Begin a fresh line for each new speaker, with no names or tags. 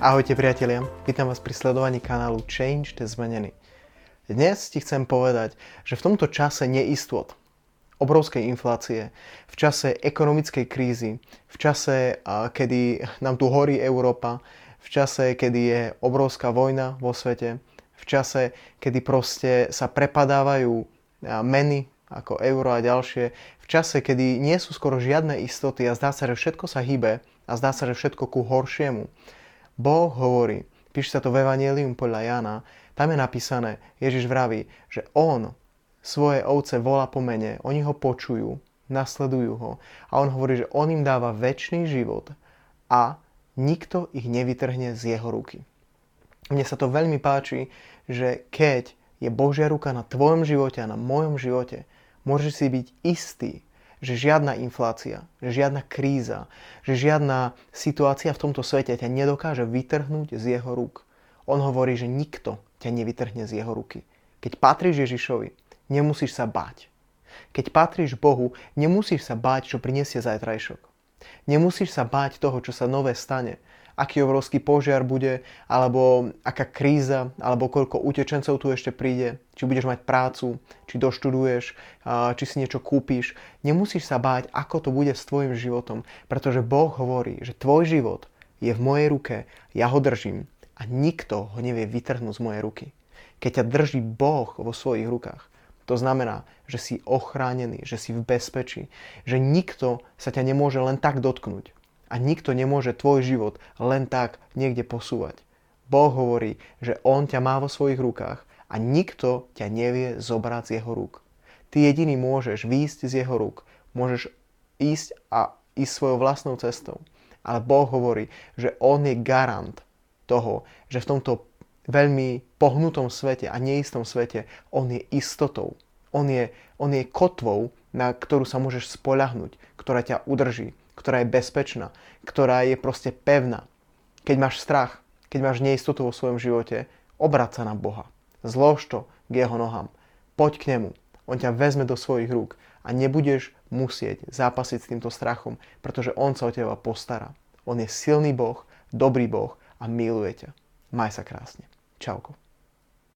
Ahojte priatelia, vítam vás pri sledovaní kanálu Change to Zmenený. Dnes ti chcem povedať, že v tomto čase neistot, obrovskej inflácie, v čase ekonomickej krízy, v čase, kedy nám tu horí Európa, v čase, kedy je obrovská vojna vo svete, v čase, kedy proste sa prepadávajú meny ako euro a ďalšie, v čase, kedy nie sú skoro žiadne istoty a zdá sa, že všetko sa hýbe a zdá sa, že všetko ku horšiemu Boh hovorí, píše sa to v Evangelium podľa Jana, tam je napísané, Ježiš vraví, že On svoje ovce volá po mene, oni ho počujú, nasledujú ho a on hovorí, že on im dáva väčší život a nikto ich nevytrhne z jeho ruky. Mne sa to veľmi páči, že keď je Božia ruka na tvojom živote a na mojom živote, môžeš si byť istý, že žiadna inflácia, že žiadna kríza, že žiadna situácia v tomto svete ťa nedokáže vytrhnúť z jeho rúk. On hovorí, že nikto ťa nevytrhne z jeho ruky. Keď patríš Ježišovi, nemusíš sa báť. Keď patríš Bohu, nemusíš sa báť, čo prinesie zajtrajšok. Nemusíš sa báť toho, čo sa nové stane, aký obrovský požiar bude, alebo aká kríza, alebo koľko utečencov tu ešte príde, či budeš mať prácu, či doštuduješ, či si niečo kúpiš. Nemusíš sa báť, ako to bude s tvojim životom, pretože Boh hovorí, že tvoj život je v mojej ruke, ja ho držím a nikto ho nevie vytrhnúť z mojej ruky. Keď ťa drží Boh vo svojich rukách, to znamená, že si ochránený, že si v bezpečí, že nikto sa ťa nemôže len tak dotknúť a nikto nemôže tvoj život len tak niekde posúvať. Boh hovorí, že On ťa má vo svojich rukách a nikto ťa nevie zobrať z jeho rúk. Ty jediný môžeš výjsť z jeho rúk, môžeš ísť a ísť svojou vlastnou cestou. Ale Boh hovorí, že On je garant toho, že v tomto veľmi pohnutom svete a neistom svete On je istotou. On je, on je kotvou, na ktorú sa môžeš spoľahnúť, ktorá ťa udrží, ktorá je bezpečná, ktorá je proste pevná. Keď máš strach, keď máš neistotu vo svojom živote, obrať sa na Boha. Zlož to k jeho nohám. Poď k nemu. On ťa vezme do svojich rúk a nebudeš musieť zápasiť s týmto strachom, pretože on sa o teba postará. On je silný Boh, dobrý Boh a miluje ťa. Maj sa krásne. Ciao.